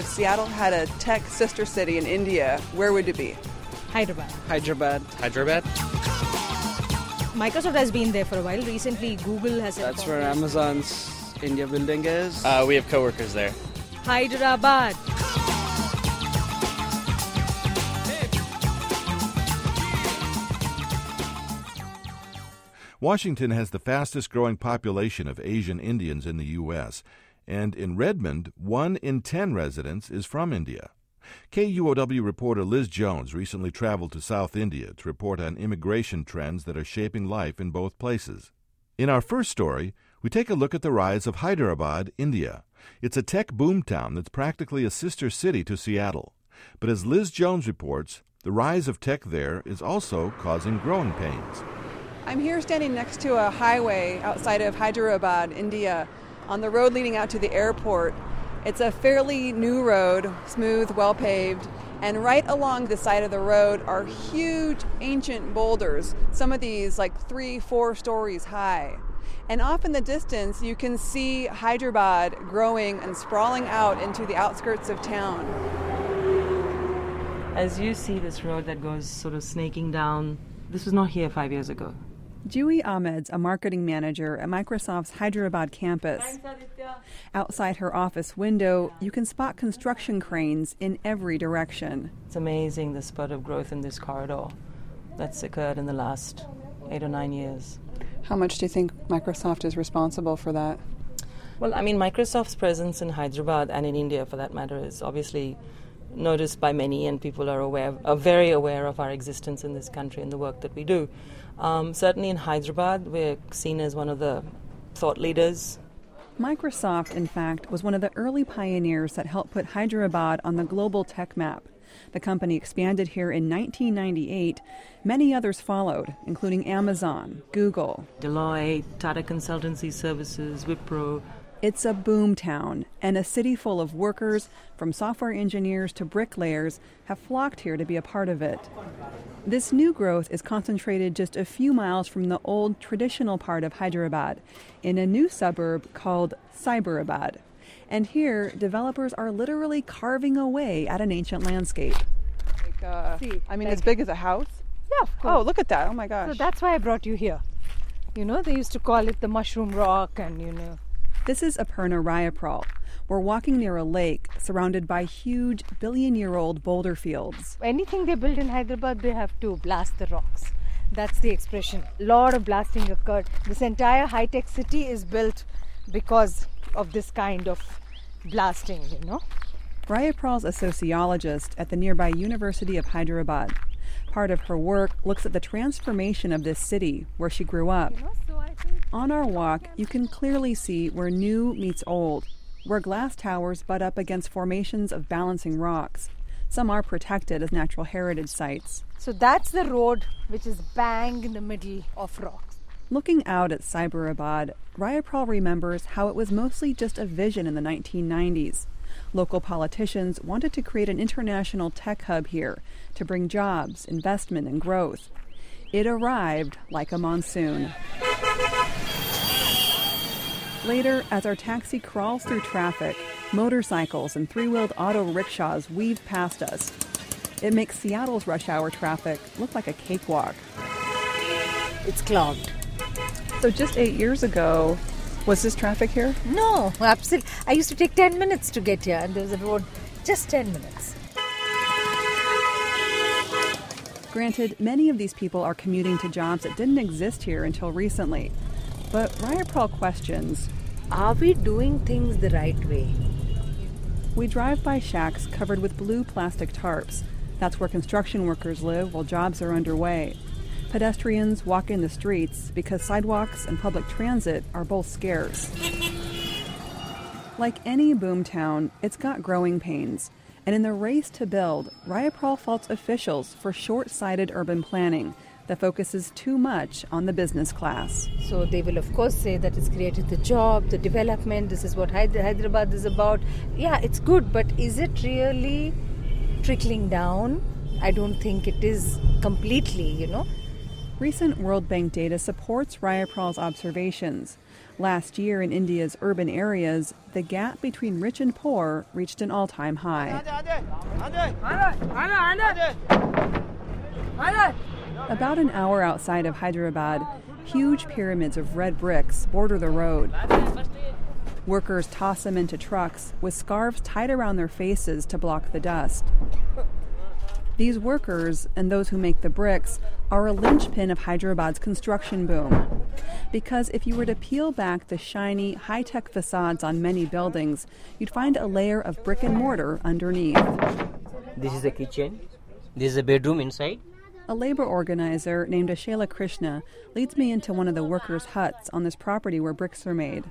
if Seattle had a tech sister city in India, where would it be? Hyderabad. Hyderabad. Hyderabad. Microsoft has been there for a while. Recently, Google has. That's where Amazon's India building is. Uh, we have coworkers there. Hyderabad. Washington has the fastest growing population of Asian Indians in the U.S., and in Redmond, one in ten residents is from India. KUOW reporter Liz Jones recently traveled to South India to report on immigration trends that are shaping life in both places. In our first story, we take a look at the rise of Hyderabad, India. It's a tech boomtown that's practically a sister city to Seattle. But as Liz Jones reports, the rise of tech there is also causing growing pains. I'm here standing next to a highway outside of Hyderabad, India, on the road leading out to the airport. It's a fairly new road, smooth, well paved, and right along the side of the road are huge ancient boulders, some of these like three, four stories high. And off in the distance, you can see Hyderabad growing and sprawling out into the outskirts of town. As you see this road that goes sort of snaking down, this was not here five years ago. Jui Ahmed's a marketing manager at Microsoft's Hyderabad campus. Outside her office window, you can spot construction cranes in every direction. It's amazing the spurt of growth in this corridor that's occurred in the last eight or nine years. How much do you think Microsoft is responsible for that? Well, I mean, Microsoft's presence in Hyderabad and in India, for that matter, is obviously noticed by many, and people are aware, are very aware of our existence in this country and the work that we do. Um, certainly in Hyderabad, we're seen as one of the thought leaders. Microsoft, in fact, was one of the early pioneers that helped put Hyderabad on the global tech map. The company expanded here in 1998. Many others followed, including Amazon, Google, Deloitte, Tata Consultancy Services, Wipro, it's a boom town, and a city full of workers, from software engineers to bricklayers, have flocked here to be a part of it. This new growth is concentrated just a few miles from the old traditional part of Hyderabad, in a new suburb called Cyberabad. And here, developers are literally carving away at an ancient landscape. Like, uh, See, I mean, like, as big as a house? Yeah, of course. Oh, look at that. Oh my gosh. So that's why I brought you here. You know, they used to call it the mushroom rock, and you know. This is Aparna Rayaprol. We're walking near a lake surrounded by huge billion year old boulder fields. Anything they build in Hyderabad, they have to blast the rocks. That's the expression. A lot of blasting occurred. This entire high tech city is built because of this kind of blasting, you know. Rayaprol's a sociologist at the nearby University of Hyderabad. Part of her work looks at the transformation of this city where she grew up. You know, so On our walk, you can clearly see where new meets old, where glass towers butt up against formations of balancing rocks. Some are protected as natural heritage sites. So that's the road which is bang in the middle of rocks. Looking out at Cyberabad, Rayaprol remembers how it was mostly just a vision in the 1990s. Local politicians wanted to create an international tech hub here to bring jobs, investment, and growth. It arrived like a monsoon. Later, as our taxi crawls through traffic, motorcycles and three wheeled auto rickshaws weave past us. It makes Seattle's rush hour traffic look like a cakewalk. It's clogged. So, just eight years ago, was this traffic here? No, absolutely. I used to take 10 minutes to get here, and there was a road just 10 minutes. Granted, many of these people are commuting to jobs that didn't exist here until recently. But Rayaprol questions Are we doing things the right way? We drive by shacks covered with blue plastic tarps. That's where construction workers live while jobs are underway. Pedestrians walk in the streets because sidewalks and public transit are both scarce. Like any boomtown, it's got growing pains. And in the race to build, Rayaprol faults officials for short sighted urban planning that focuses too much on the business class. So they will, of course, say that it's created the job, the development, this is what Hyderabad is about. Yeah, it's good, but is it really trickling down? I don't think it is completely, you know. Recent World Bank data supports Rayaprol's observations. Last year in India's urban areas, the gap between rich and poor reached an all time high. About an hour outside of Hyderabad, huge pyramids of red bricks border the road. Workers toss them into trucks with scarves tied around their faces to block the dust. These workers and those who make the bricks are a linchpin of Hyderabad's construction boom. Because if you were to peel back the shiny, high tech facades on many buildings, you'd find a layer of brick and mortar underneath. This is a kitchen. This is a bedroom inside. A labor organizer named Ashela Krishna leads me into one of the workers' huts on this property where bricks are made.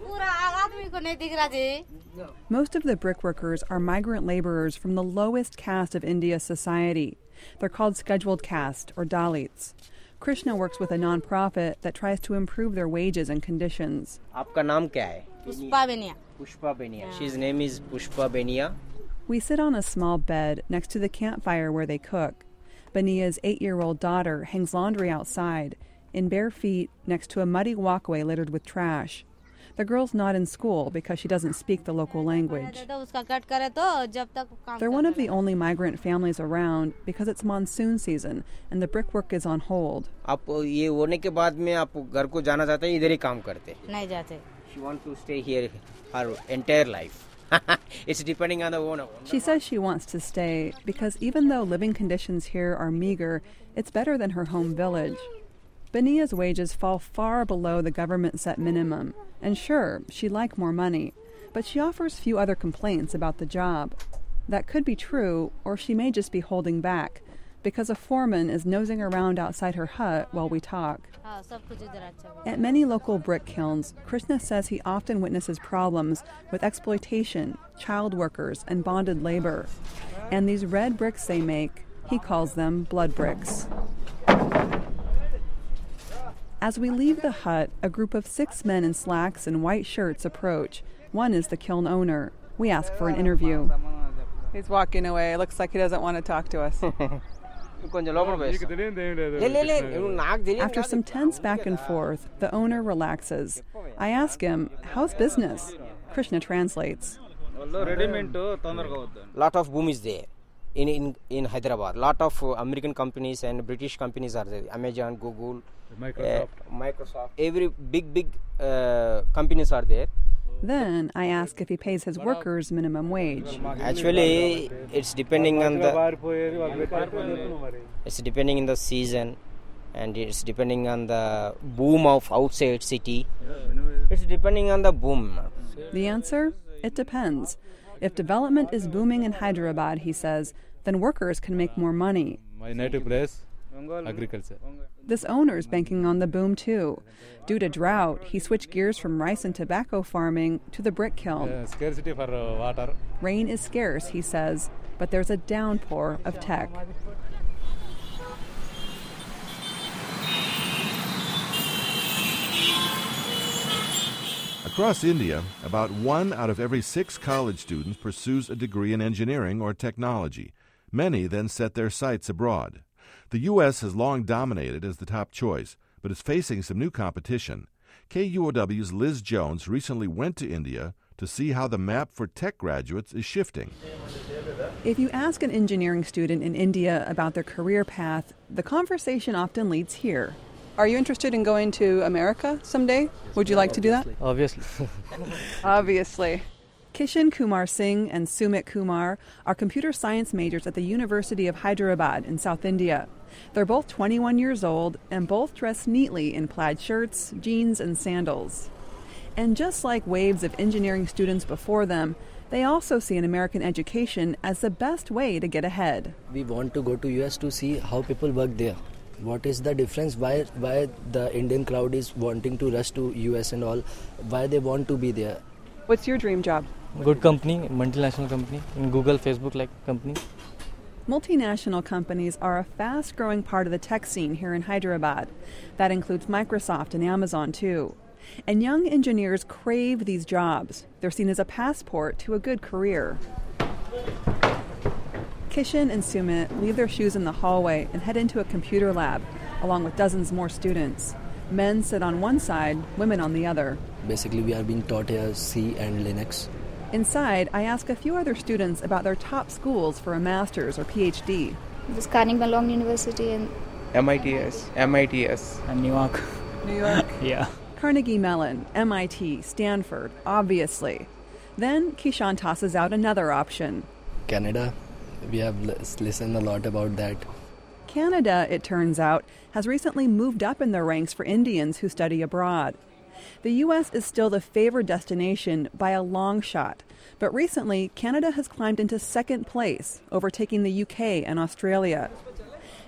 Most of the brickworkers are migrant laborers from the lowest caste of India's society. They're called scheduled caste, or Dalits. Krishna works with a nonprofit that tries to improve their wages and conditions. His name is Pushpa Benia. We sit on a small bed next to the campfire where they cook. Benia's eight year old daughter hangs laundry outside, in bare feet, next to a muddy walkway littered with trash. The girl's not in school because she doesn't speak the local language. They're one of the only migrant families around because it's monsoon season and the brickwork is on hold. She wants to stay here her entire life. it's depending on the owner. She says she wants to stay because even though living conditions here are meager, it's better than her home village. Benia's wages fall far below the government set minimum, and sure, she'd like more money, but she offers few other complaints about the job. That could be true, or she may just be holding back, because a foreman is nosing around outside her hut while we talk. At many local brick kilns, Krishna says he often witnesses problems with exploitation, child workers, and bonded labor. And these red bricks they make, he calls them blood bricks. As we leave the hut, a group of six men in slacks and white shirts approach. One is the kiln owner. We ask for an interview. He's walking away. Looks like he doesn't want to talk to us. After some tense back and forth, the owner relaxes. I ask him, How's business? Krishna translates. Lot of boom is there in, in, in Hyderabad. Lot of uh, American companies and British companies are there. Amazon, Google, Microsoft. Uh, Microsoft. Every big, big uh, companies are there. Then I ask if he pays his workers minimum wage. Actually, it's depending on the it's depending in the season, and it's depending on the boom of outside city. It's depending on the boom. The answer? It depends. If development is booming in Hyderabad, he says, then workers can make more money. My native place, agriculture. This owner is banking on the boom too. Due to drought, he switched gears from rice and tobacco farming to the brick kiln. Uh, scarcity for uh, water. Rain is scarce, he says, but there's a downpour of tech. Across India, about one out of every six college students pursues a degree in engineering or technology. Many then set their sights abroad. The U.S. has long dominated as the top choice, but is facing some new competition. KUOW's Liz Jones recently went to India to see how the map for tech graduates is shifting. If you ask an engineering student in India about their career path, the conversation often leads here. Are you interested in going to America someday? Would you like to do that? Obviously. Obviously. Kishan Kumar Singh and Sumit Kumar are computer science majors at the University of Hyderabad in South India. They're both 21 years old and both dress neatly in plaid shirts, jeans, and sandals. And just like waves of engineering students before them, they also see an American education as the best way to get ahead. we want to go to US to see how people work there. What is the difference? Why why the Indian crowd is wanting to rush to US and all? Why they want to be there? What's your dream job? Good company, multinational company, in Google, Facebook like company. Multinational companies are a fast growing part of the tech scene here in Hyderabad. That includes Microsoft and Amazon, too. And young engineers crave these jobs. They're seen as a passport to a good career. Kishan and Sumit leave their shoes in the hallway and head into a computer lab, along with dozens more students. Men sit on one side, women on the other. Basically, we are being taught here C and Linux. Inside, I ask a few other students about their top schools for a master's or PhD. This Carnegie Mellon University and MITS, MITS, and New York. New York? yeah. Carnegie Mellon, MIT, Stanford, obviously. Then Kishan tosses out another option Canada. We have listened a lot about that. Canada, it turns out, has recently moved up in the ranks for Indians who study abroad. The U.S. is still the favored destination by a long shot, but recently Canada has climbed into second place, overtaking the UK and Australia.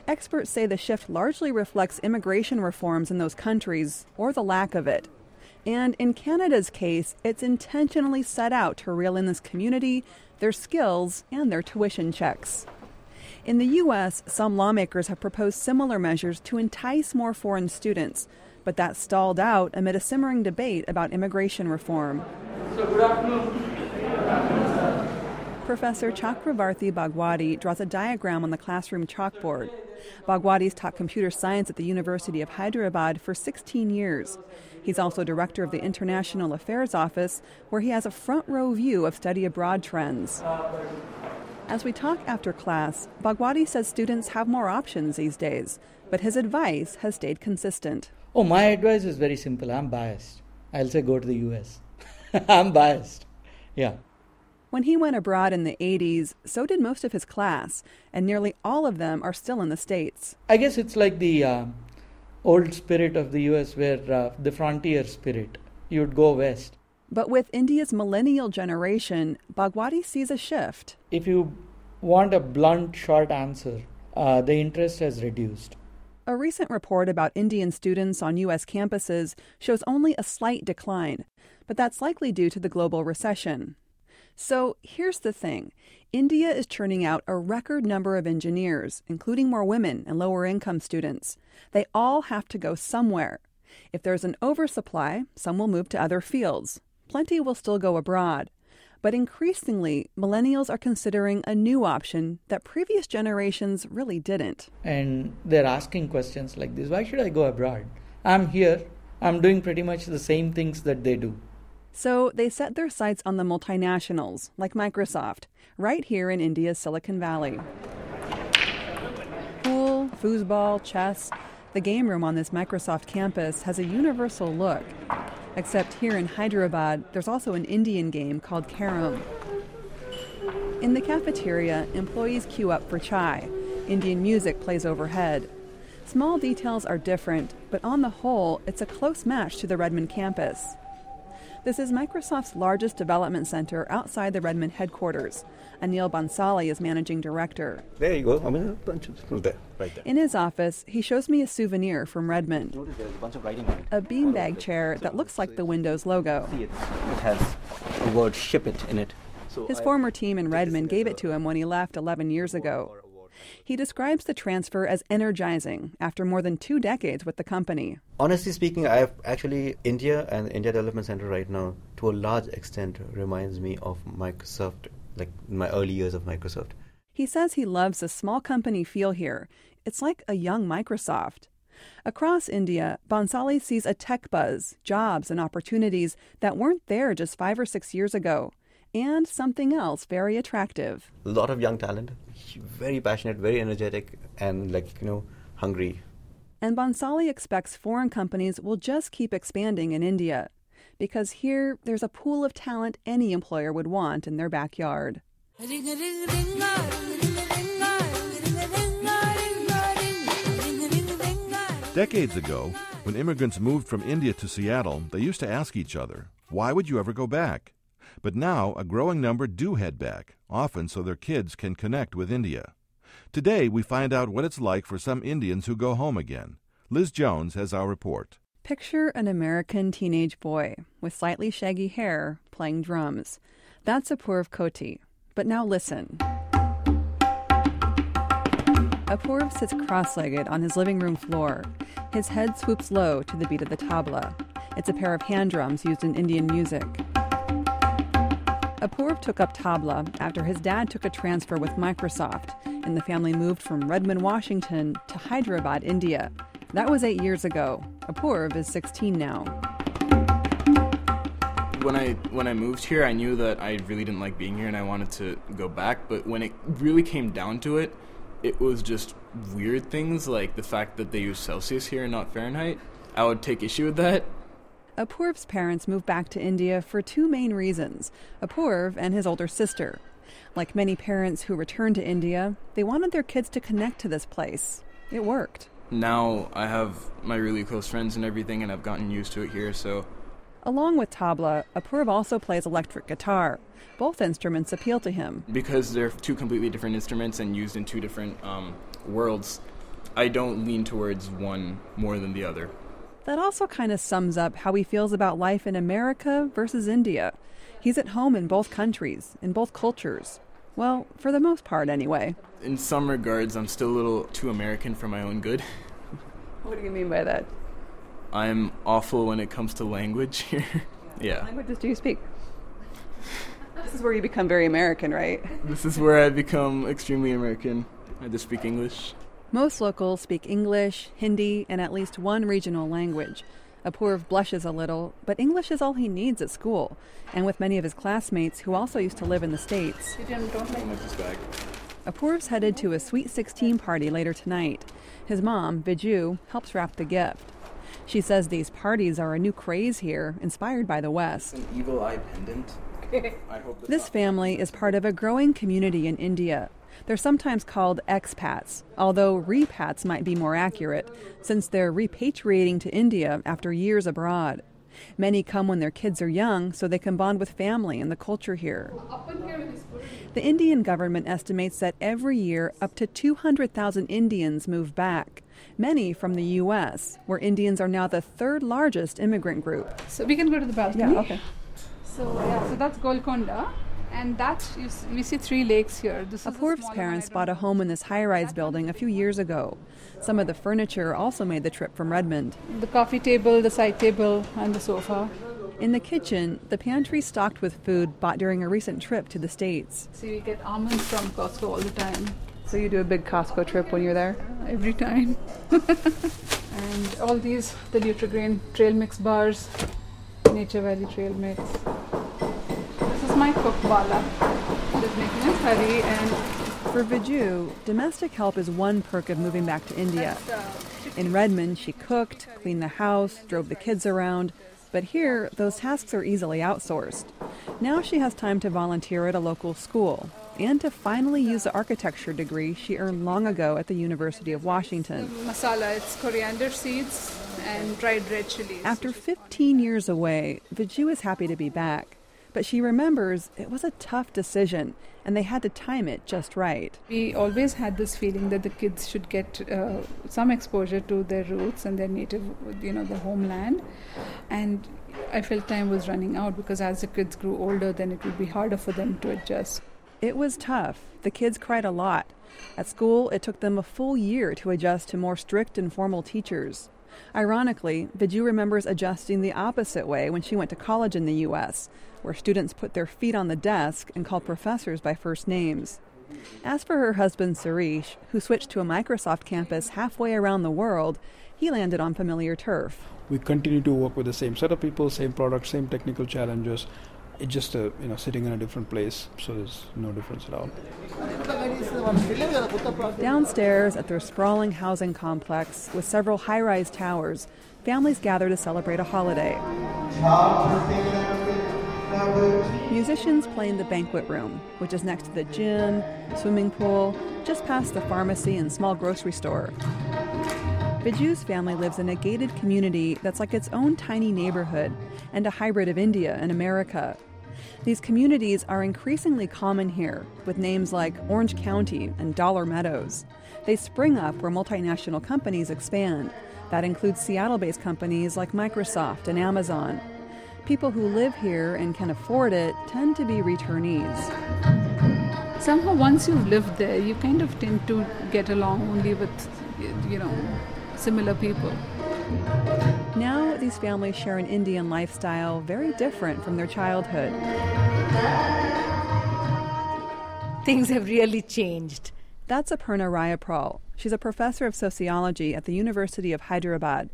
Experts say the shift largely reflects immigration reforms in those countries, or the lack of it. And in Canada's case, it's intentionally set out to reel in this community, their skills, and their tuition checks. In the U.S., some lawmakers have proposed similar measures to entice more foreign students, but that stalled out amid a simmering debate about immigration reform. Professor Chakravarthi Bhagwati draws a diagram on the classroom chalkboard. Bhagwati's taught computer science at the University of Hyderabad for 16 years. He's also director of the International Affairs Office, where he has a front row view of study abroad trends. As we talk after class, Bhagwati says students have more options these days, but his advice has stayed consistent. Oh, my advice is very simple. I'm biased. I'll say go to the US. I'm biased. Yeah. When he went abroad in the 80s, so did most of his class, and nearly all of them are still in the States. I guess it's like the uh, old spirit of the US, where uh, the frontier spirit. You'd go west. But with India's millennial generation, Bhagwati sees a shift. If you want a blunt, short answer, uh, the interest has reduced. A recent report about Indian students on U.S. campuses shows only a slight decline, but that's likely due to the global recession. So here's the thing India is churning out a record number of engineers, including more women and lower income students. They all have to go somewhere. If there's an oversupply, some will move to other fields. Plenty will still go abroad. But increasingly, millennials are considering a new option that previous generations really didn't. And they're asking questions like this Why should I go abroad? I'm here, I'm doing pretty much the same things that they do. So they set their sights on the multinationals, like Microsoft, right here in India's Silicon Valley. Pool, foosball, chess. The game room on this Microsoft campus has a universal look. Except here in Hyderabad, there's also an Indian game called Carom. In the cafeteria, employees queue up for chai. Indian music plays overhead. Small details are different, but on the whole, it's a close match to the Redmond campus. This is Microsoft's largest development center outside the Redmond headquarters. Anil Bhansali is managing director. There you go. I mean, a bunch of there, right there. In his office, he shows me a souvenir from Redmond. Notice there's a bunch of writing on it. A beanbag chair that looks like the Windows logo. See, it, it has the word "ship it" in it. His former team in Redmond gave it to him when he left 11 years ago. He describes the transfer as energizing after more than two decades with the company. Honestly speaking, I have actually India and India Development Center right now, to a large extent, reminds me of Microsoft, like my early years of Microsoft. He says he loves the small company feel here. It's like a young Microsoft. Across India, Bhansali sees a tech buzz, jobs, and opportunities that weren't there just five or six years ago and something else very attractive. A lot of young talent, very passionate, very energetic, and like, you know, hungry. And Bhansali expects foreign companies will just keep expanding in India because here there's a pool of talent any employer would want in their backyard. Decades ago, when immigrants moved from India to Seattle, they used to ask each other, Why would you ever go back? But now a growing number do head back, often so their kids can connect with India. Today we find out what it's like for some Indians who go home again. Liz Jones has our report. Picture an American teenage boy with slightly shaggy hair playing drums. That's Apurv Koti. But now listen. Apurv sits cross legged on his living room floor. His head swoops low to the beat of the tabla. It's a pair of hand drums used in Indian music. Apurv took up tabla after his dad took a transfer with Microsoft, and the family moved from Redmond, Washington to Hyderabad, India. That was eight years ago. Apurv is 16 now. when I when I moved here, I knew that I really didn't like being here and I wanted to go back. But when it really came down to it, it was just weird things like the fact that they use Celsius here and not Fahrenheit. I would take issue with that. Apoorv's parents moved back to India for two main reasons Apoorv and his older sister. Like many parents who return to India, they wanted their kids to connect to this place. It worked. Now I have my really close friends and everything, and I've gotten used to it here, so. Along with tabla, Apoorv also plays electric guitar. Both instruments appeal to him. Because they're two completely different instruments and used in two different um, worlds, I don't lean towards one more than the other. That also kind of sums up how he feels about life in America versus India. He's at home in both countries, in both cultures. Well, for the most part, anyway. In some regards, I'm still a little too American for my own good. What do you mean by that? I'm awful when it comes to language here. yeah. What languages do you speak? This is where you become very American, right? This is where I become extremely American. I just speak English. Most locals speak English, Hindi, and at least one regional language. Apoorv blushes a little, but English is all he needs at school, and with many of his classmates who also used to live in the States. Apoorv's headed to a Sweet 16 party later tonight. His mom, Viju, helps wrap the gift. She says these parties are a new craze here, inspired by the West. An evil eye pendant. This family is part of a growing community in India. They're sometimes called expats, although repats might be more accurate, since they're repatriating to India after years abroad. Many come when their kids are young so they can bond with family and the culture here. The Indian government estimates that every year up to 200,000 Indians move back, many from the U.S., where Indians are now the third largest immigrant group. So we can go to the balcony. Yeah, okay. So yeah, so that's Golconda, and that you s- we see three lakes here. This is the Apoorv's parents bought a home in this high rise building a few years ago. Some of the furniture also made the trip from Redmond. The coffee table, the side table, and the sofa. In the kitchen, the pantry stocked with food bought during a recent trip to the States. See, we get almonds from Costco all the time. So you do a big Costco trip when you're there? Every time. and all these, the Nutrigrain trail mix bars, Nature Valley trail mix. My cook Bala. Just making us curry and For Viju, domestic help is one perk of moving back to India. Uh, In Redmond, she cooked, cleaned the house, drove the kids around, but here, those tasks are easily outsourced. Now she has time to volunteer at a local school and to finally use the architecture degree she earned long ago at the University of Washington. masala. It's coriander seeds and dried red chilies. After 15 years away, Viju is happy to be back, but she remembers it was a tough decision and they had to time it just right. We always had this feeling that the kids should get uh, some exposure to their roots and their native, you know, the homeland. And I felt time was running out because as the kids grew older, then it would be harder for them to adjust. It was tough. The kids cried a lot. At school, it took them a full year to adjust to more strict and formal teachers. Ironically, Viju remembers adjusting the opposite way when she went to college in the U.S., where students put their feet on the desk and called professors by first names. As for her husband Sarish, who switched to a Microsoft campus halfway around the world, he landed on familiar turf. We continue to work with the same set of people, same products, same technical challenges. It's just a, you know sitting in a different place, so there's no difference at all. Downstairs at their sprawling housing complex with several high rise towers, families gather to celebrate a holiday. Musicians play in the banquet room, which is next to the gym, swimming pool, just past the pharmacy and small grocery store. Viju's family lives in a gated community that's like its own tiny neighborhood and a hybrid of India and America. These communities are increasingly common here, with names like Orange County and Dollar Meadows. They spring up where multinational companies expand. That includes Seattle based companies like Microsoft and Amazon. People who live here and can afford it tend to be returnees. Somehow, once you've lived there, you kind of tend to get along only with, you know, similar people. Now, these families share an Indian lifestyle very different from their childhood. Things have really changed. That's Aparna Rayaprol. She's a professor of sociology at the University of Hyderabad.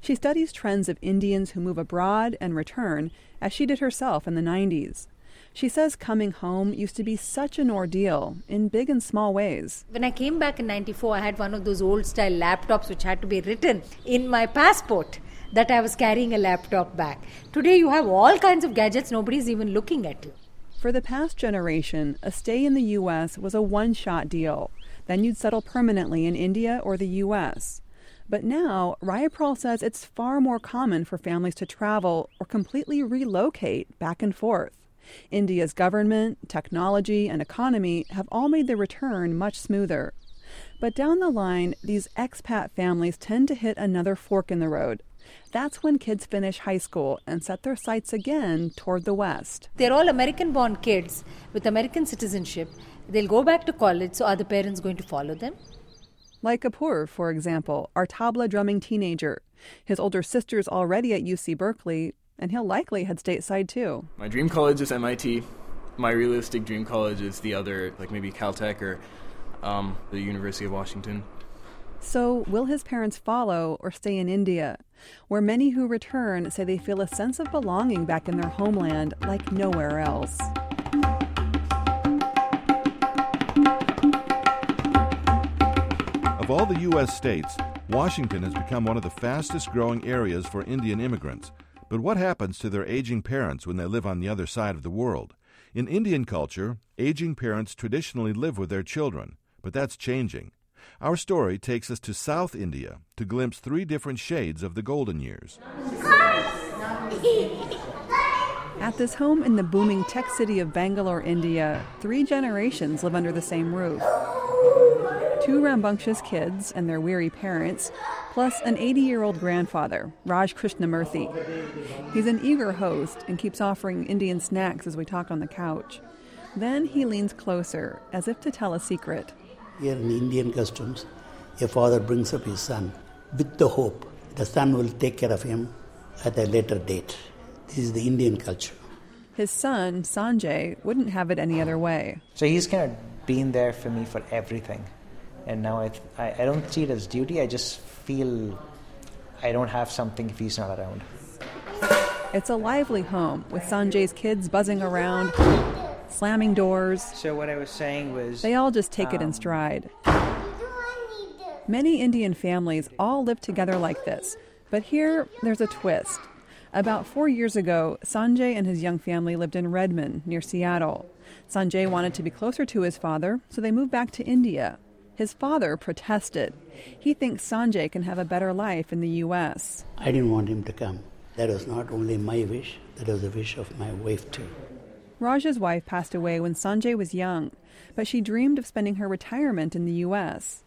She studies trends of Indians who move abroad and return, as she did herself in the 90s. She says coming home used to be such an ordeal in big and small ways. When I came back in 94, I had one of those old style laptops which had to be written in my passport that I was carrying a laptop back. Today, you have all kinds of gadgets, nobody's even looking at you. For the past generation, a stay in the U.S. was a one shot deal. Then you'd settle permanently in India or the U.S. But now, Rayaprol says it's far more common for families to travel or completely relocate back and forth. India's government, technology, and economy have all made the return much smoother. But down the line, these expat families tend to hit another fork in the road. That's when kids finish high school and set their sights again toward the West. They're all American born kids with American citizenship. They'll go back to college, so are the parents going to follow them? Like Apoorv, for example, our tabla drumming teenager. His older sister's already at UC Berkeley, and he'll likely head stateside too. My dream college is MIT. My realistic dream college is the other, like maybe Caltech or um, the University of Washington. So, will his parents follow or stay in India, where many who return say they feel a sense of belonging back in their homeland like nowhere else? Of all the U.S. states, Washington has become one of the fastest growing areas for Indian immigrants. But what happens to their aging parents when they live on the other side of the world? In Indian culture, aging parents traditionally live with their children, but that's changing. Our story takes us to South India to glimpse three different shades of the golden years. At this home in the booming tech city of Bangalore, India, three generations live under the same roof. Two rambunctious kids and their weary parents, plus an 80 year old grandfather, Raj Krishnamurthy. He's an eager host and keeps offering Indian snacks as we talk on the couch. Then he leans closer, as if to tell a secret. Here in Indian customs, a father brings up his son with the hope the son will take care of him at a later date. This is the Indian culture. His son, Sanjay, wouldn't have it any other way. So he's kind of been there for me for everything. And now I, I, I don't see it as duty, I just feel I don't have something if he's not around. It's a lively home with Sanjay's kids buzzing around, slamming doors. So, what I was saying was. They all just take um, it in stride. Many Indian families all live together like this, but here there's a twist. About four years ago, Sanjay and his young family lived in Redmond, near Seattle. Sanjay wanted to be closer to his father, so they moved back to India. His father protested. He thinks Sanjay can have a better life in the U.S. I didn't want him to come. That was not only my wish, that was the wish of my wife, too. Raj's wife passed away when Sanjay was young, but she dreamed of spending her retirement in the U.S.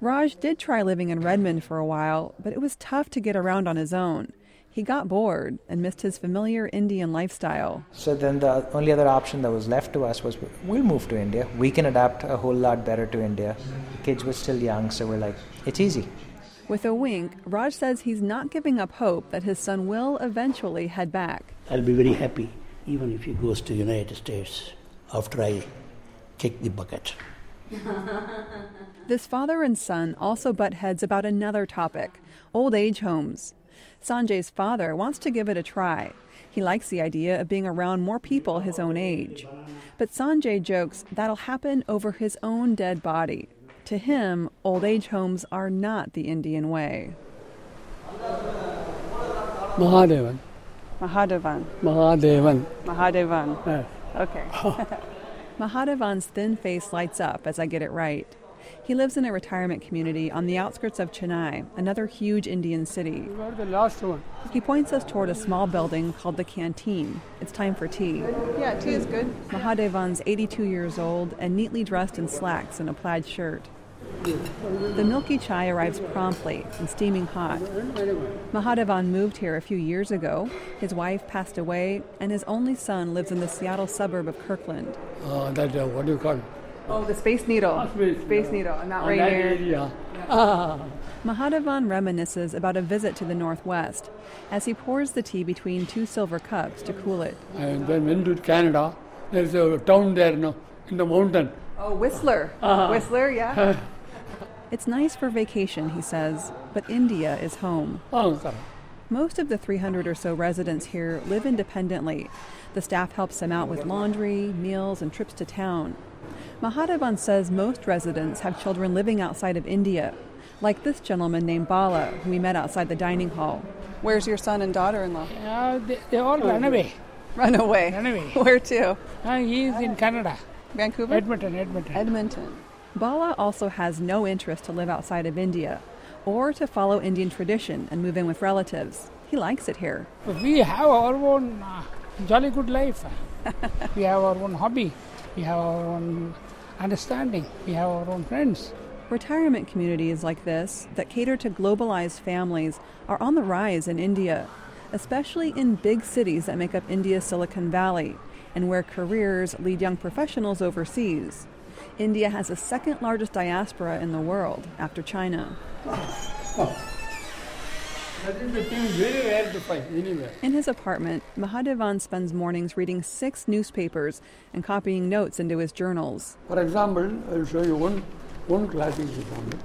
Raj did try living in Redmond for a while, but it was tough to get around on his own. He got bored and missed his familiar Indian lifestyle. So then the only other option that was left to us was we'll move to India. We can adapt a whole lot better to India. The kids were still young, so we're like, it's easy. With a wink, Raj says he's not giving up hope that his son will eventually head back. I'll be very happy even if he goes to United States after I kick the bucket. this father and son also butt heads about another topic old age homes. Sanjay's father wants to give it a try. He likes the idea of being around more people his own age. But Sanjay jokes that'll happen over his own dead body. To him, old age homes are not the Indian way. Mahadevan. Mahadevan. Mahadevan. Mahadevan. Yes. Okay. Mahadevan's thin face lights up as I get it right. He lives in a retirement community on the outskirts of Chennai, another huge Indian city. You are the last one. He points us toward a small building called the canteen. It's time for tea. Yeah, tea is good. Mahadevan's 82 years old and neatly dressed in slacks and a plaid shirt. The milky chai arrives promptly and steaming hot. Mahadevan moved here a few years ago. His wife passed away, and his only son lives in the Seattle suburb of Kirkland. Uh, that, uh, what do you call it? Oh, the Space Needle. Oh, space, space Needle, not oh, Rainier. Yeah. Ah. Mahadevan reminisces about a visit to the Northwest as he pours the tea between two silver cups to cool it. And then went to Canada. There's a town there, you know, in the mountain. Oh, Whistler. Uh-huh. Whistler, yeah. It's nice for vacation, he says, but India is home. Oh, correct. Most of the 300 or so residents here live independently. The staff helps them out with laundry, meals, and trips to town. Mahadevan says most residents have children living outside of India, like this gentleman named Bala, who we met outside the dining hall. Where's your son and daughter in law? Uh, they, they all run away. Run away. Run away. Where to? Uh, he is in Canada. Vancouver? Edmonton, Edmonton. Edmonton. Bala also has no interest to live outside of India or to follow Indian tradition and move in with relatives. He likes it here. We have our own uh, jolly good life. we have our own hobby. We have our own understanding. We have our own friends. Retirement communities like this that cater to globalized families are on the rise in India, especially in big cities that make up India's Silicon Valley and where careers lead young professionals overseas. India has the second largest diaspora in the world after China. Oh, oh. That is the thing very rare to find anywhere. In his apartment, Mahadevan spends mornings reading six newspapers and copying notes into his journals. For example, I will show you one, one classic example.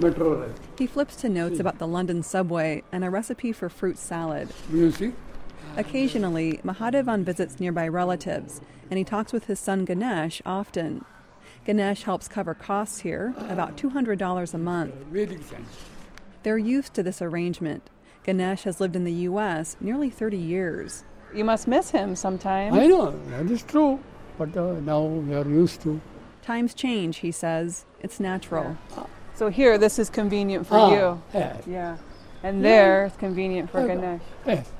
Metro rail. He flips to notes about the London subway and a recipe for fruit salad. See? Occasionally, Mahadevan visits nearby relatives, and he talks with his son Ganesh often. Ganesh helps cover costs here, about $200 a month. They're used to this arrangement. Ganesh has lived in the U.S. nearly 30 years. You must miss him sometimes. I know, that is true. But uh, now we are used to. Times change, he says. It's natural. So here, this is convenient for Ah, you. yes. Yeah. And Yeah. there, it's convenient for Yeah. Ganesh. Yes.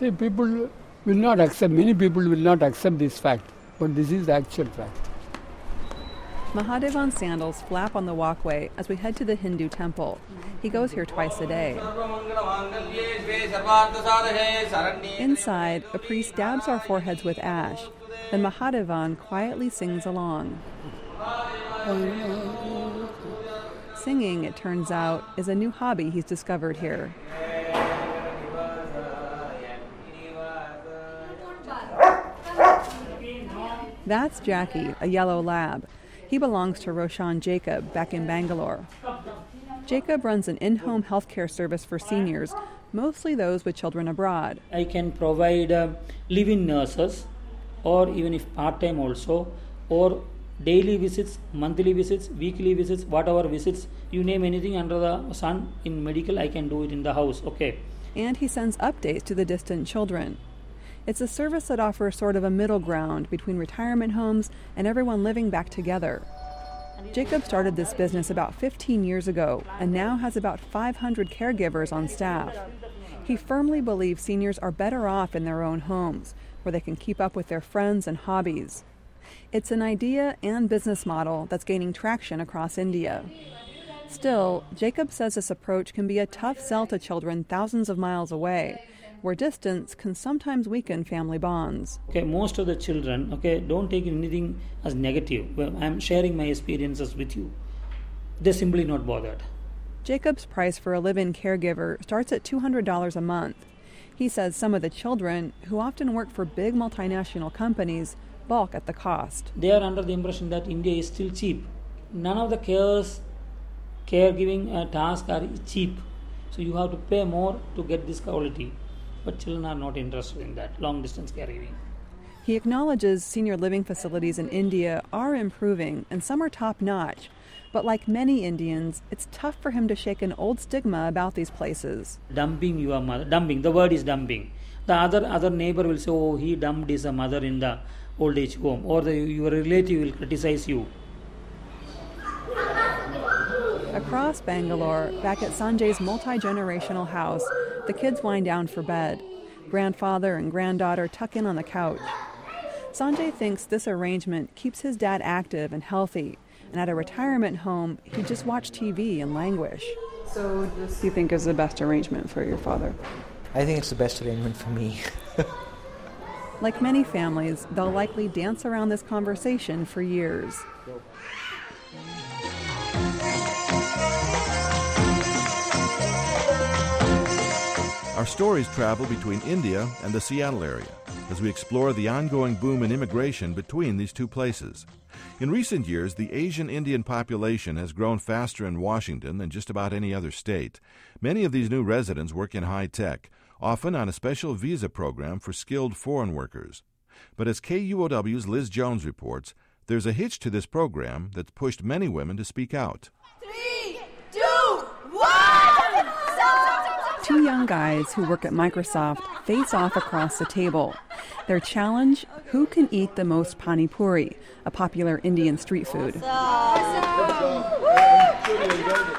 See, people will not accept, many people will not accept this fact, but this is the actual fact. Mahadevan's sandals flap on the walkway as we head to the Hindu temple. He goes here twice a day. Inside, a priest dabs our foreheads with ash. Then Mahadevan quietly sings along. Singing, it turns out, is a new hobby he's discovered here. That's Jackie, a yellow lab. He belongs to Roshan Jacob back in Bangalore. Jacob runs an in home healthcare service for seniors, mostly those with children abroad. I can provide uh, live-in nurses, or even if part-time also, or daily visits, monthly visits, weekly visits, whatever visits you name anything under the sun in medical, I can do it in the house. Okay. And he sends updates to the distant children. It's a service that offers sort of a middle ground between retirement homes and everyone living back together. Jacob started this business about 15 years ago and now has about 500 caregivers on staff. He firmly believes seniors are better off in their own homes, where they can keep up with their friends and hobbies. It's an idea and business model that's gaining traction across India. Still, Jacob says this approach can be a tough sell to children thousands of miles away, where distance can sometimes weaken family bonds. Okay, most of the children, okay, don't take anything as negative. Well, I'm sharing my experiences with you. They're simply not bothered. Jacob's price for a live in caregiver starts at $200 a month. He says some of the children, who often work for big multinational companies, balk at the cost. They are under the impression that India is still cheap. None of the cares, caregiving uh, tasks are cheap. So you have to pay more to get this quality. But children are not interested in that long distance caregiving. He acknowledges senior living facilities in India are improving and some are top notch. But like many Indians, it's tough for him to shake an old stigma about these places. Dumping your mother, dumping, the word is dumping. The other other neighbor will say, oh, he dumped his mother in the old age home, or the, your relative will criticize you. Across Bangalore, back at Sanjay's multi generational house, the kids wind down for bed. Grandfather and granddaughter tuck in on the couch. Sanjay thinks this arrangement keeps his dad active and healthy, and at a retirement home, he'd just watch TV and languish. So, this you think is the best arrangement for your father? I think it's the best arrangement for me. Like many families, they'll likely dance around this conversation for years. Our stories travel between India and the Seattle area. as we explore the ongoing boom in immigration between these two places. In recent years, the Asian Indian population has grown faster in Washington than just about any other state. Many of these new residents work in high tech, often on a special visa program for skilled foreign workers. But as KUOW's Liz Jones reports, there's a hitch to this program that's pushed many women to speak out. Three, two, one! Two young guys who work at Microsoft face off across the table. Their challenge who can eat the most pani puri, a popular Indian street food.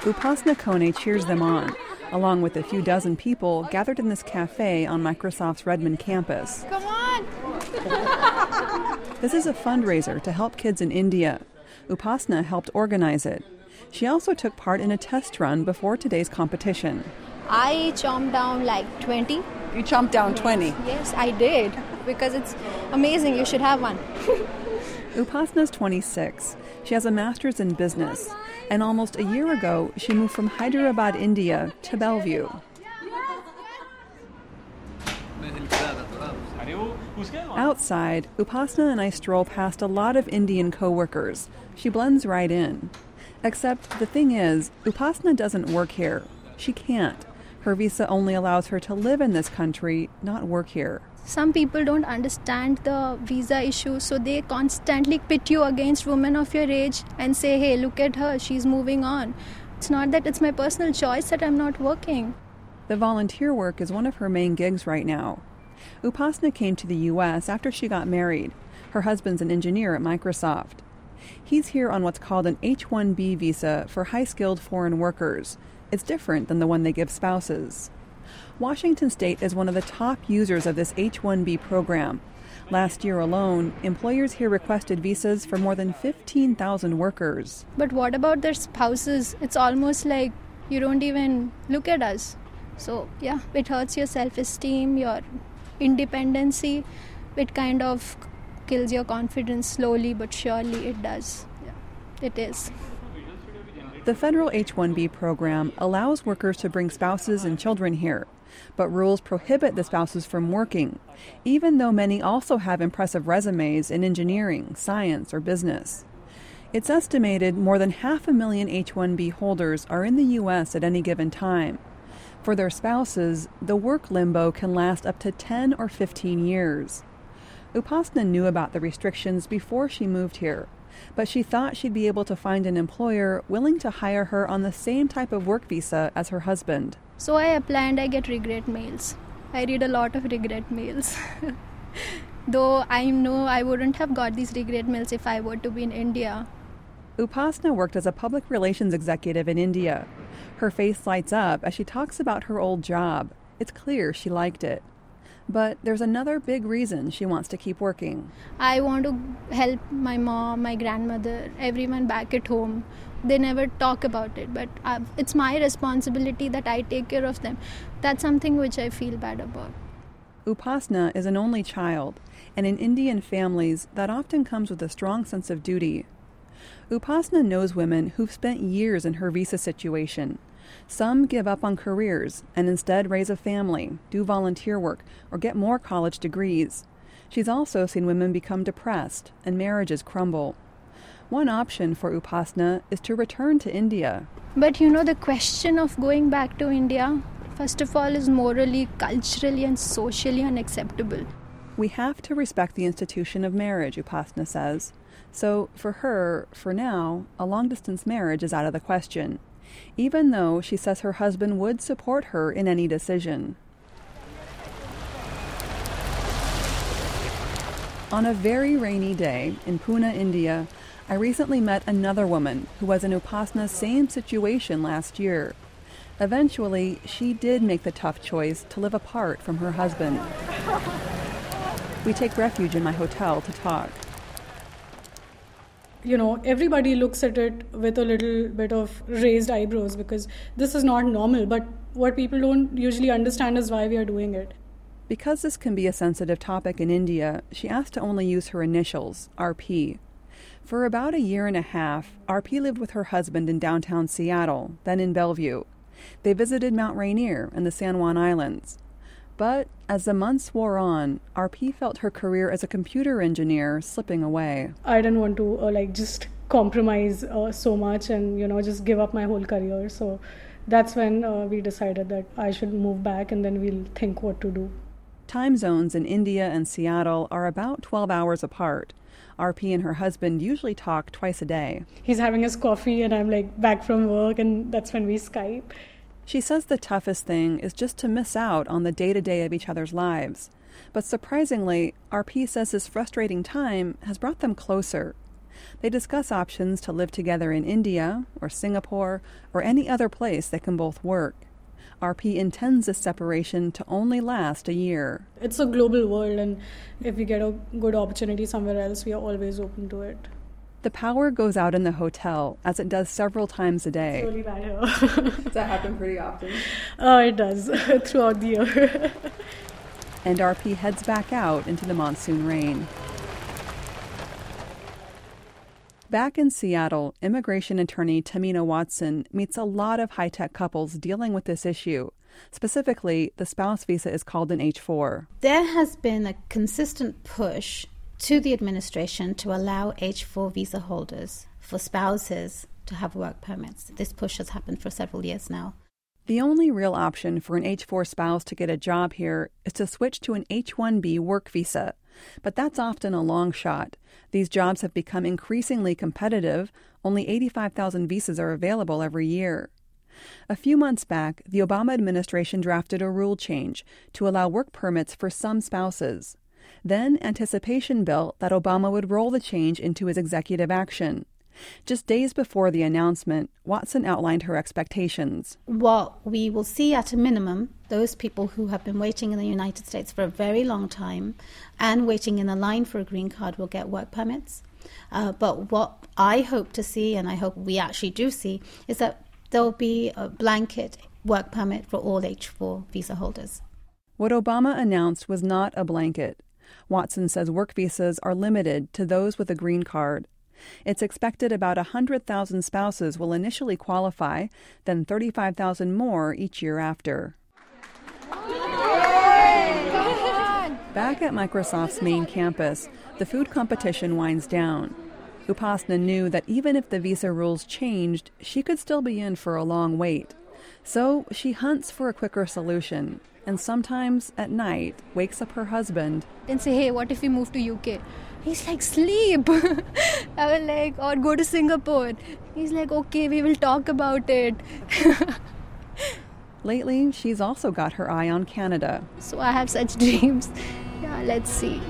Upasna Kone cheers them on, along with a few dozen people gathered in this cafe on Microsoft's Redmond campus. Come on! This is a fundraiser to help kids in India. Upasna helped organize it. She also took part in a test run before today's competition. I chomped down like 20. You chomped down 20? Yes, I did because it's amazing. You should have one. Upasna's 26. She has a master's in business, and almost a year ago, she moved from Hyderabad, India to Bellevue. Outside, Upasna and I stroll past a lot of Indian coworkers. She blends right in. Except the thing is, Upasna doesn't work here. She can't. Her visa only allows her to live in this country, not work here. Some people don't understand the visa issue, so they constantly pit you against women of your age and say, hey, look at her, she's moving on. It's not that it's my personal choice that I'm not working. The volunteer work is one of her main gigs right now. Upasna came to the U.S. after she got married. Her husband's an engineer at Microsoft. He's here on what's called an H 1B visa for high skilled foreign workers. It's different than the one they give spouses. Washington state is one of the top users of this H 1B program. Last year alone, employers here requested visas for more than 15,000 workers. But what about their spouses? It's almost like you don't even look at us. So, yeah, it hurts your self esteem, your independency. It kind of kills your confidence slowly but surely. It does. Yeah, it is. The federal H 1B program allows workers to bring spouses and children here, but rules prohibit the spouses from working, even though many also have impressive resumes in engineering, science, or business. It's estimated more than half a million H 1B holders are in the U.S. at any given time. For their spouses, the work limbo can last up to 10 or 15 years. Upasna knew about the restrictions before she moved here, but she thought she'd be able to find an employer willing to hire her on the same type of work visa as her husband. So I apply and I get regret mails. I read a lot of regret mails. Though I know I wouldn't have got these regret mails if I were to be in India. Upasna worked as a public relations executive in India. Her face lights up as she talks about her old job. It's clear she liked it. But there's another big reason she wants to keep working. I want to help my mom, my grandmother, everyone back at home. They never talk about it, but uh, it's my responsibility that I take care of them. That's something which I feel bad about. Upasna is an only child, and in Indian families, that often comes with a strong sense of duty. Upasna knows women who've spent years in her visa situation. Some give up on careers and instead raise a family, do volunteer work, or get more college degrees. She's also seen women become depressed and marriages crumble. One option for Upasna is to return to India. But you know, the question of going back to India, first of all, is morally, culturally, and socially unacceptable. We have to respect the institution of marriage, Upasna says. So, for her, for now, a long distance marriage is out of the question, even though she says her husband would support her in any decision. On a very rainy day in Pune, India, I recently met another woman who was in Upasna's same situation last year. Eventually, she did make the tough choice to live apart from her husband. We take refuge in my hotel to talk you know everybody looks at it with a little bit of raised eyebrows because this is not normal but what people don't usually understand is why we are doing it because this can be a sensitive topic in India, she asked to only use her initials, RP. For about a year and a half, RP lived with her husband in downtown Seattle, then in Bellevue. They visited Mount Rainier and the San Juan Islands. But as the months wore on, RP felt her career as a computer engineer slipping away. I didn't want to uh, like just compromise uh, so much and you know just give up my whole career. So that's when uh, we decided that I should move back and then we'll think what to do. Time zones in India and Seattle are about 12 hours apart. RP and her husband usually talk twice a day. He's having his coffee and I'm like back from work and that's when we Skype. She says the toughest thing is just to miss out on the day to day of each other's lives. But surprisingly, RP says this frustrating time has brought them closer. They discuss options to live together in India or Singapore or any other place they can both work. RP intends this separation to only last a year. It's a global world, and if we get a good opportunity somewhere else, we are always open to it. The power goes out in the hotel, as it does several times a day. It's really bad here. does that happen pretty often? Oh, it does throughout the year. and RP heads back out into the monsoon rain. Back in Seattle, immigration attorney Tahmina Watson meets a lot of high tech couples dealing with this issue. Specifically, the spouse visa is called an H4. There has been a consistent push to the administration to allow H4 visa holders for spouses to have work permits. This push has happened for several years now. The only real option for an H4 spouse to get a job here is to switch to an H 1B work visa. But that's often a long shot. These jobs have become increasingly competitive. Only 85,000 visas are available every year. A few months back, the Obama administration drafted a rule change to allow work permits for some spouses. Then anticipation built that Obama would roll the change into his executive action. Just days before the announcement, Watson outlined her expectations. What we will see at a minimum, those people who have been waiting in the United States for a very long time and waiting in the line for a green card will get work permits. Uh, but what I hope to see, and I hope we actually do see, is that there will be a blanket work permit for all H4 visa holders. What Obama announced was not a blanket. Watson says work visas are limited to those with a green card it's expected about 100,000 spouses will initially qualify, then 35,000 more each year after. Back at Microsoft's main campus, the food competition winds down. Upasna knew that even if the visa rules changed, she could still be in for a long wait. So she hunts for a quicker solution, and sometimes at night wakes up her husband and say, "Hey, what if we move to UK?" He's like, sleep. I was like, or go to Singapore. He's like, okay, we will talk about it. Lately, she's also got her eye on Canada. So I have such dreams. Yeah, let's see.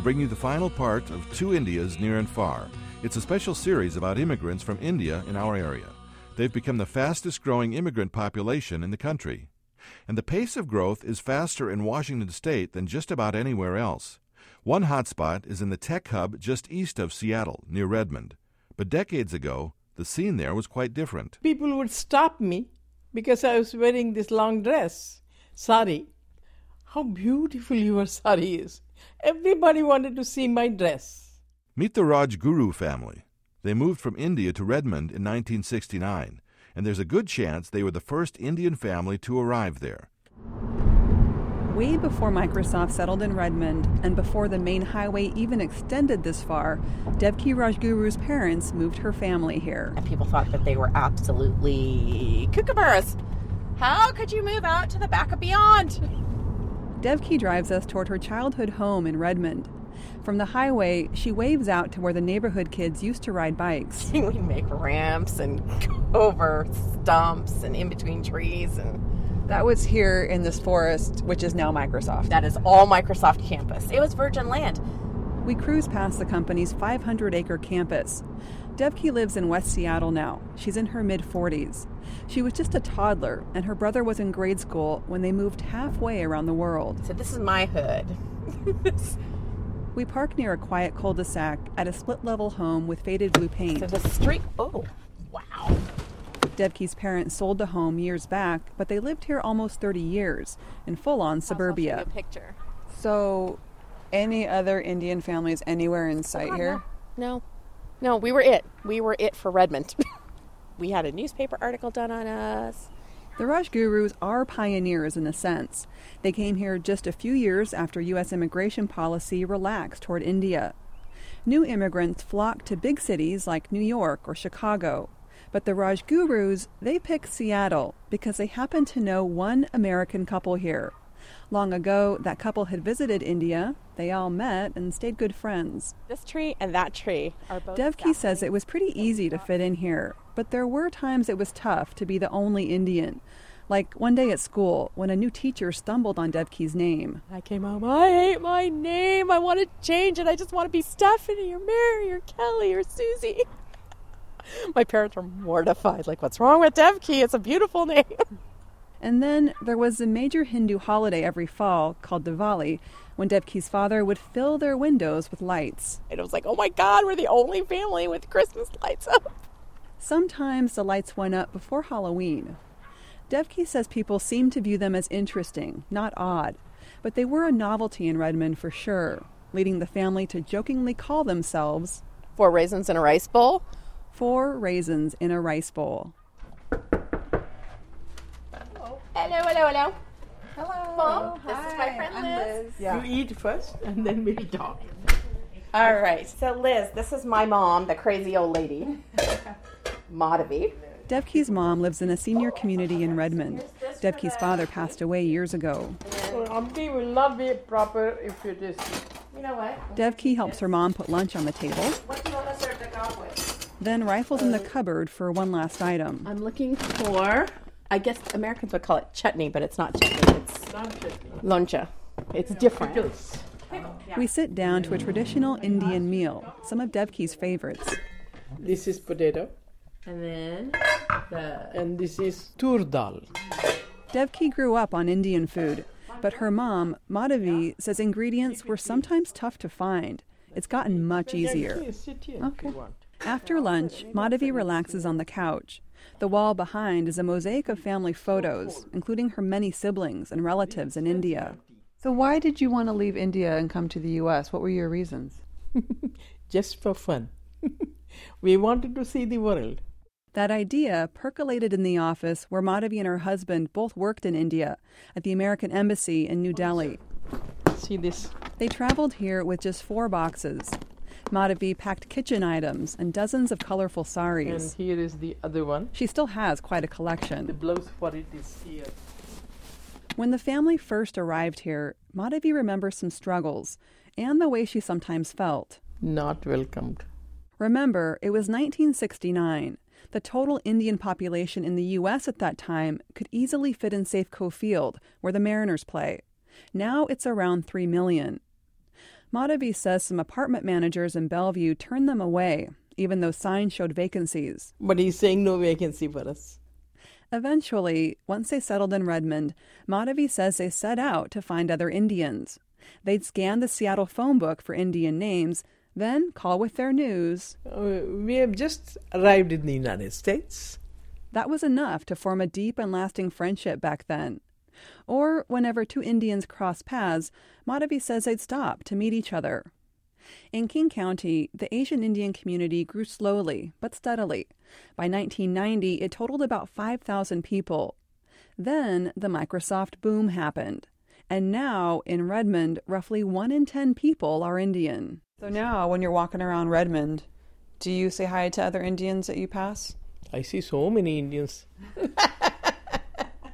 Bring you the final part of Two Indias Near and Far. It's a special series about immigrants from India in our area. They've become the fastest growing immigrant population in the country. And the pace of growth is faster in Washington state than just about anywhere else. One hotspot is in the tech hub just east of Seattle, near Redmond. But decades ago, the scene there was quite different. People would stop me because I was wearing this long dress, sari. How beautiful your sari is. Everybody wanted to see my dress. Meet the Rajguru family. They moved from India to Redmond in 1969, and there's a good chance they were the first Indian family to arrive there. Way before Microsoft settled in Redmond and before the main highway even extended this far, Devki Rajguru's parents moved her family here. And people thought that they were absolutely kookaburras. How could you move out to the back of beyond? Devki drives us toward her childhood home in Redmond. From the highway, she waves out to where the neighborhood kids used to ride bikes. we make ramps and go over stumps and in between trees and that was here in this forest, which is now Microsoft. That is all Microsoft campus. It was virgin land. We cruise past the company's 500 acre campus. Devki lives in West Seattle now. She's in her mid 40s. She was just a toddler, and her brother was in grade school when they moved halfway around the world. So, this is my hood. we park near a quiet cul de sac at a split level home with faded blue paint. So, the street, oh, wow. Devki's parents sold the home years back, but they lived here almost 30 years in full on suburbia. picture. So, any other Indian families anywhere in sight oh, God, here? No. No, we were it. We were it for Redmond. we had a newspaper article done on us. The Rajgurus are pioneers in a sense. They came here just a few years after U.S. immigration policy relaxed toward India. New immigrants flocked to big cities like New York or Chicago. But the Rajgurus, they picked Seattle because they happened to know one American couple here. Long ago, that couple had visited India. They all met and stayed good friends. This tree and that tree are both. Devki says it was pretty easy to fit in here, but there were times it was tough to be the only Indian. Like one day at school when a new teacher stumbled on Devki's name. I came home. I hate my name. I want to change it. I just want to be Stephanie or Mary or Kelly or Susie. my parents were mortified. Like, what's wrong with Devki? It's a beautiful name. And then there was a major Hindu holiday every fall called Diwali, when Devki's father would fill their windows with lights. It was like, oh my God, we're the only family with Christmas lights up. Sometimes the lights went up before Halloween. Devki says people seemed to view them as interesting, not odd, but they were a novelty in Redmond for sure, leading the family to jokingly call themselves Four raisins in a rice bowl. Four raisins in a rice bowl. Hello, hello, hello. Hello. Mom, this Hi, is my friend I'm Liz. Liz. You eat first and then we'll talk. All right. So, Liz, this is my mom, the crazy old lady, Madhavi. Devki's mom lives in a senior community in Redmond. Devki's father passed away years ago. So Amti will not be proper if it is. You know what? Devki helps her mom put lunch on the table, What do you want to serve the with? then rifles in the uh, cupboard for one last item. I'm looking for, I guess Americans would call it chutney, but it's not chutney. It's Not chutney. loncha. It's different. We sit down to a traditional Indian meal, some of Devki's favorites. This is potato. And then the And this is tur dal. Devki grew up on Indian food, but her mom, Madhavi, says ingredients were sometimes tough to find. It's gotten much easier. Please sit here Okay. if you want. After lunch, Madhavi relaxes on the couch. The wall behind is a mosaic of family photos, including her many siblings and relatives in India. So, why did you want to leave India and come to the U.S.? What were your reasons? Just for fun. we wanted to see the world. That idea percolated in the office where Madhavi and her husband both worked in India at the American Embassy in New Delhi. See this? They traveled here with just four boxes. Madhavi packed kitchen items and dozens of colorful saris. And here is the other one. She still has quite a The collection. blouse for it is here. When the family first arrived here, Madhavi remembers some struggles and the way she sometimes felt. Not welcomed. Remember, it was 1969. The total Indian population in the U.S. at that time could easily fit in Safeco Field, where the Mariners play. Now it's around 3 million. Madhavi says some apartment managers in Bellevue turned them away, even though signs showed vacancies. But he's saying no vacancy for us. Eventually, once they settled in Redmond, Madhavi says they set out to find other Indians. They'd scan the Seattle phone book for Indian names, then call with their news. Uh, we have just arrived in the United States. That was enough to form a deep and lasting friendship back then. Or whenever two Indians crossed paths, Madhavi says they'd stop to meet each other. In King County, the Asian Indian community grew slowly but steadily. By 1990, it totaled about 5,000 people. Then the Microsoft boom happened. And now, in Redmond, roughly 1 in 10 people are Indian. So now, when you're walking around Redmond, do you say hi to other Indians that you pass? I see so many Indians.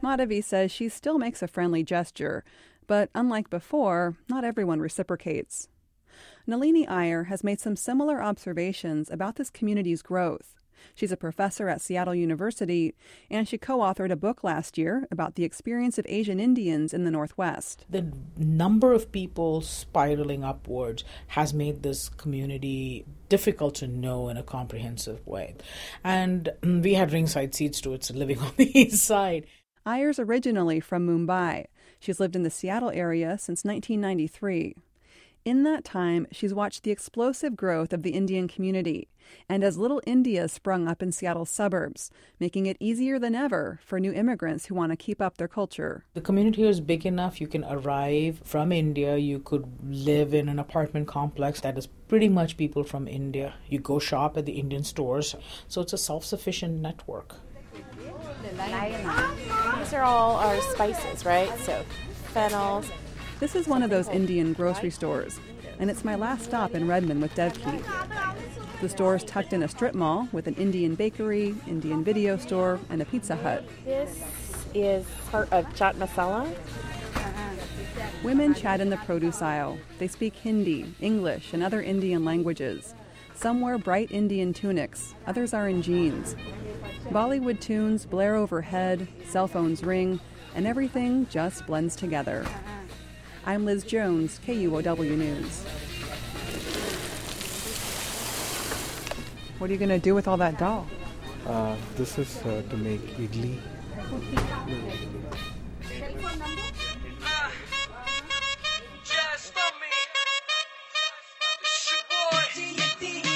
Madhavi says she still makes a friendly gesture, but unlike before, not everyone reciprocates. Nalini Iyer has made some similar observations about this community's growth. She's a professor at Seattle University, and she co authored a book last year about the experience of Asian Indians in the Northwest. The number of people spiraling upwards has made this community difficult to know in a comprehensive way. And mm, we had ringside seats to it, so living on the east side. Iyer's originally from Mumbai. She's lived in the Seattle area since 1993. In that time, she's watched the explosive growth of the Indian community and as Little India sprung up in Seattle's suburbs, making it easier than ever for new immigrants who want to keep up their culture. The community here is big enough. You can arrive from India. You could live in an apartment complex that is pretty much people from India. You go shop at the Indian stores. So it's a self sufficient network. These are all our spices, right? So fennel. This is one of those Indian grocery stores, and it's my last stop in Redmond with Devki. The store is tucked in a strip mall with an Indian bakery, Indian video store, and a Pizza Hut. This is part of chaat masala. Women chat in the produce aisle. They speak Hindi, English, and other Indian languages. Some wear bright Indian tunics, others are in jeans. Bollywood tunes blare overhead, cell phones ring, and everything just blends together. I'm Liz Jones, KUOW News. What are you going to do with all that dough? Uh, this is uh, to make idli. Telephone number? agility.